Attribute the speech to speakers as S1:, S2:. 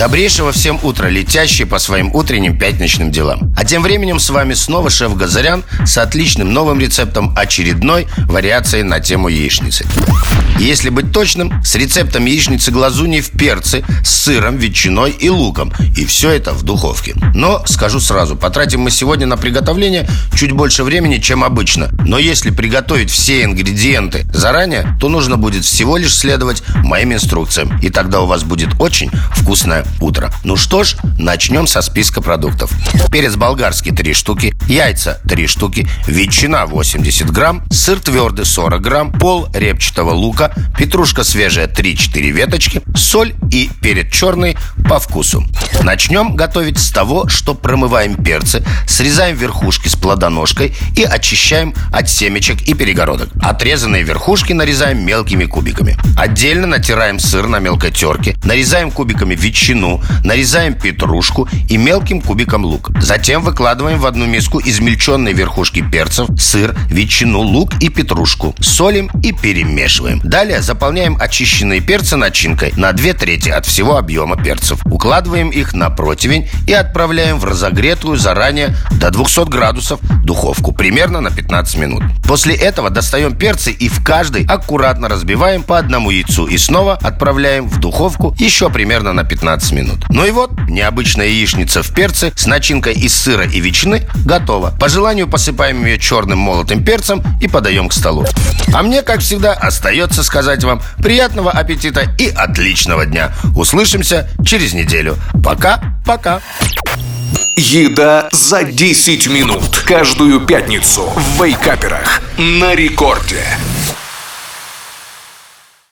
S1: Добрейшего всем утра, летящие по своим утренним пятничным делам. А тем временем с вами снова шеф Газарян с отличным новым рецептом очередной вариации на тему яичницы. Если быть точным, с рецептом яичницы глазуни в перце с сыром, ветчиной и луком. И все это в духовке. Но, скажу сразу, потратим мы сегодня на приготовление чуть больше времени, чем обычно. Но если приготовить все ингредиенты заранее, то нужно будет всего лишь следовать моим инструкциям. И тогда у вас будет очень вкусная утро. Ну что ж, начнем со списка продуктов. Перец болгарский 3 штуки, яйца 3 штуки, ветчина 80 грамм, сыр твердый 40 грамм, пол репчатого лука, петрушка свежая 3-4 веточки, соль и перец черный по вкусу. Начнем готовить с того, что промываем перцы, срезаем верхушки с плодоножкой и очищаем от семечек и перегородок. Отрезанные верхушки нарезаем мелкими кубиками. Отдельно натираем сыр на мелкой терке, нарезаем кубиками ветчину ветчину, нарезаем петрушку и мелким кубиком лук. Затем выкладываем в одну миску измельченные верхушки перцев, сыр, ветчину, лук и петрушку. Солим и перемешиваем. Далее заполняем очищенные перцы начинкой на 2 трети от всего объема перцев. Укладываем их на противень и отправляем в разогретую заранее до 200 градусов духовку примерно на 15 минут. После этого достаем перцы и в каждой аккуратно разбиваем по одному яйцу и снова отправляем в духовку еще примерно на 15 15 минут. Ну и вот, необычная яичница в перце с начинкой из сыра и ветчины готова. По желанию посыпаем ее черным молотым перцем и подаем к столу. А мне, как всегда, остается сказать вам приятного аппетита и отличного дня. Услышимся через неделю. Пока-пока.
S2: Еда за 10 минут. Каждую пятницу в Вейкаперах. На рекорде.